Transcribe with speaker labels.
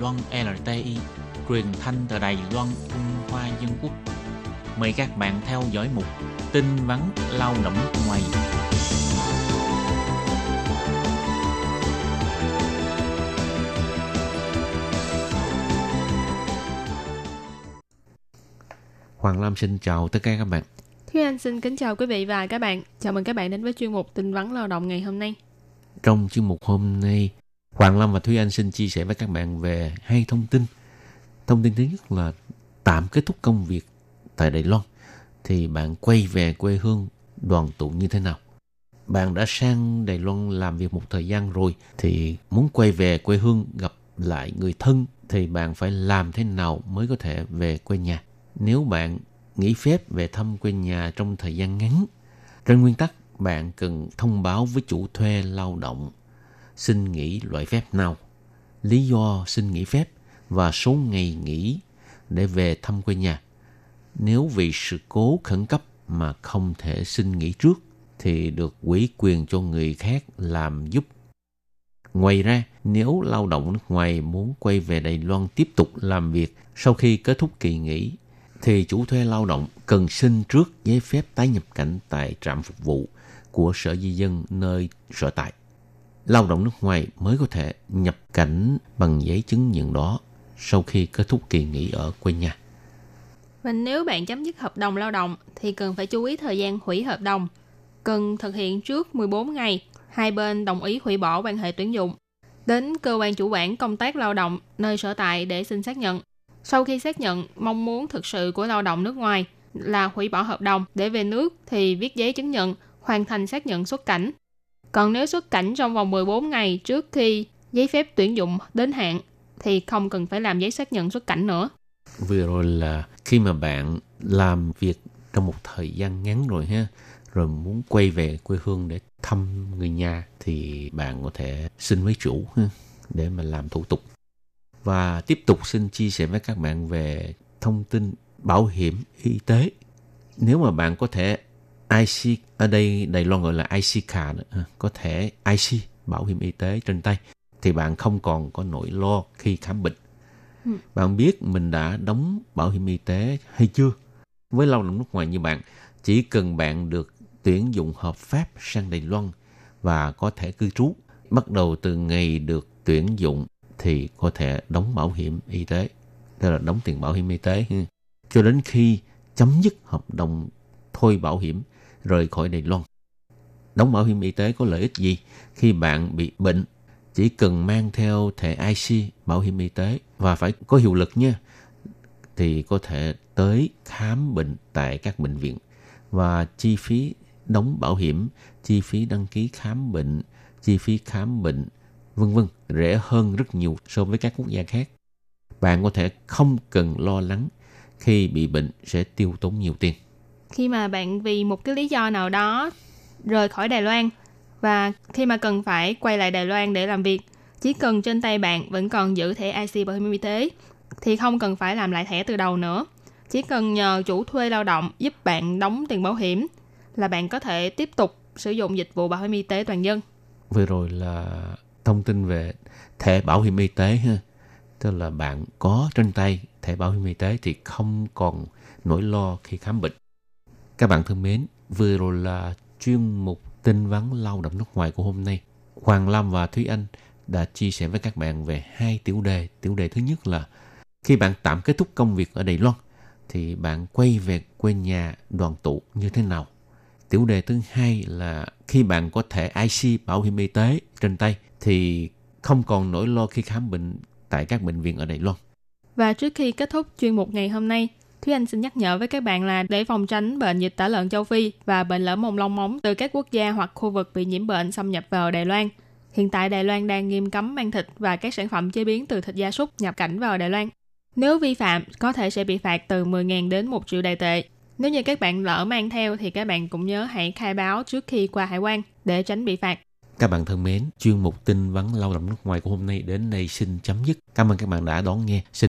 Speaker 1: Loan LTI, truyền thanh từ Đài Loan, Trung Hoa Dân Quốc. Mời các bạn theo dõi mục tin vắn lao động ngoài. Hoàng Lam xin chào tất cả các bạn.
Speaker 2: Thúy Anh xin kính chào quý vị và các bạn. Chào mừng các bạn đến với chuyên mục tin vắn lao động ngày hôm nay.
Speaker 1: Trong chuyên mục hôm nay, Hoàng Lâm và Thúy Anh xin chia sẻ với các bạn về hai thông tin. Thông tin thứ nhất là tạm kết thúc công việc tại Đài Loan thì bạn quay về quê hương đoàn tụ như thế nào? Bạn đã sang Đài Loan làm việc một thời gian rồi thì muốn quay về quê hương gặp lại người thân thì bạn phải làm thế nào mới có thể về quê nhà? Nếu bạn nghỉ phép về thăm quê nhà trong thời gian ngắn, trên nguyên tắc bạn cần thông báo với chủ thuê lao động xin nghỉ loại phép nào, lý do xin nghỉ phép và số ngày nghỉ để về thăm quê nhà. Nếu vì sự cố khẩn cấp mà không thể xin nghỉ trước thì được ủy quyền cho người khác làm giúp. Ngoài ra, nếu lao động nước ngoài muốn quay về Đài Loan tiếp tục làm việc sau khi kết thúc kỳ nghỉ thì chủ thuê lao động cần xin trước giấy phép tái nhập cảnh tại trạm phục vụ của Sở Di dân nơi sở tại. Lao động nước ngoài mới có thể nhập cảnh bằng giấy chứng nhận đó sau khi kết thúc kỳ nghỉ ở quê nhà.
Speaker 2: Và nếu bạn chấm dứt hợp đồng lao động thì cần phải chú ý thời gian hủy hợp đồng. Cần thực hiện trước 14 ngày, hai bên đồng ý hủy bỏ quan hệ tuyển dụng. Đến cơ quan chủ quản công tác lao động nơi sở tại để xin xác nhận. Sau khi xác nhận mong muốn thực sự của lao động nước ngoài là hủy bỏ hợp đồng để về nước thì viết giấy chứng nhận hoàn thành xác nhận xuất cảnh. Còn nếu xuất cảnh trong vòng 14 ngày trước khi giấy phép tuyển dụng đến hạn thì không cần phải làm giấy xác nhận xuất cảnh nữa.
Speaker 1: Vừa rồi là khi mà bạn làm việc trong một thời gian ngắn rồi ha, rồi muốn quay về quê hương để thăm người nhà thì bạn có thể xin với chủ ha, để mà làm thủ tục. Và tiếp tục xin chia sẻ với các bạn về thông tin bảo hiểm y tế. Nếu mà bạn có thể IC ở đây Đài Loan gọi là IC card có thể IC bảo hiểm y tế trên tay thì bạn không còn có nỗi lo khi khám bệnh. Ừ. Bạn biết mình đã đóng bảo hiểm y tế hay chưa? Với lao động nước ngoài như bạn, chỉ cần bạn được tuyển dụng hợp pháp sang Đài Loan và có thể cư trú, bắt đầu từ ngày được tuyển dụng thì có thể đóng bảo hiểm y tế, tức là đóng tiền bảo hiểm y tế cho đến khi chấm dứt hợp đồng thôi bảo hiểm rời khỏi Đài Loan. Đóng bảo hiểm y tế có lợi ích gì? Khi bạn bị bệnh, chỉ cần mang theo thẻ IC bảo hiểm y tế và phải có hiệu lực nha, thì có thể tới khám bệnh tại các bệnh viện và chi phí đóng bảo hiểm, chi phí đăng ký khám bệnh, chi phí khám bệnh, vân vân rẻ hơn rất nhiều so với các quốc gia khác. Bạn có thể không cần lo lắng khi bị bệnh sẽ tiêu tốn nhiều tiền
Speaker 2: khi mà bạn vì một cái lý do nào đó rời khỏi Đài Loan và khi mà cần phải quay lại Đài Loan để làm việc, chỉ cần trên tay bạn vẫn còn giữ thẻ IC bảo hiểm y tế thì không cần phải làm lại thẻ từ đầu nữa. Chỉ cần nhờ chủ thuê lao động giúp bạn đóng tiền bảo hiểm là bạn có thể tiếp tục sử dụng dịch vụ bảo hiểm y tế toàn dân.
Speaker 1: Vừa rồi là thông tin về thẻ bảo hiểm y tế ha. Tức là bạn có trên tay thẻ bảo hiểm y tế thì không còn nỗi lo khi khám bệnh. Các bạn thân mến, vừa rồi là chuyên mục tin vắn lao động nước ngoài của hôm nay. Hoàng Lam và Thúy Anh đã chia sẻ với các bạn về hai tiểu đề. Tiểu đề thứ nhất là khi bạn tạm kết thúc công việc ở Đài Loan thì bạn quay về quê nhà đoàn tụ như thế nào? Tiểu đề thứ hai là khi bạn có thẻ IC bảo hiểm y tế trên tay thì không còn nỗi lo khi khám bệnh tại các bệnh viện ở Đài Loan.
Speaker 2: Và trước khi kết thúc chuyên mục ngày hôm nay, Thúy Anh xin nhắc nhở với các bạn là để phòng tránh bệnh dịch tả lợn châu Phi và bệnh lở mồm long móng từ các quốc gia hoặc khu vực bị nhiễm bệnh xâm nhập vào Đài Loan. Hiện tại Đài Loan đang nghiêm cấm mang thịt và các sản phẩm chế biến từ thịt gia súc nhập cảnh vào Đài Loan. Nếu vi phạm, có thể sẽ bị phạt từ 10.000 đến 1 triệu đài tệ. Nếu như các bạn lỡ mang theo thì các bạn cũng nhớ hãy khai báo trước khi qua hải quan để tránh bị phạt.
Speaker 1: Các bạn thân mến, chuyên mục tin vắn lao động nước ngoài của hôm nay đến đây xin chấm dứt. Cảm ơn các bạn đã đón nghe. Xin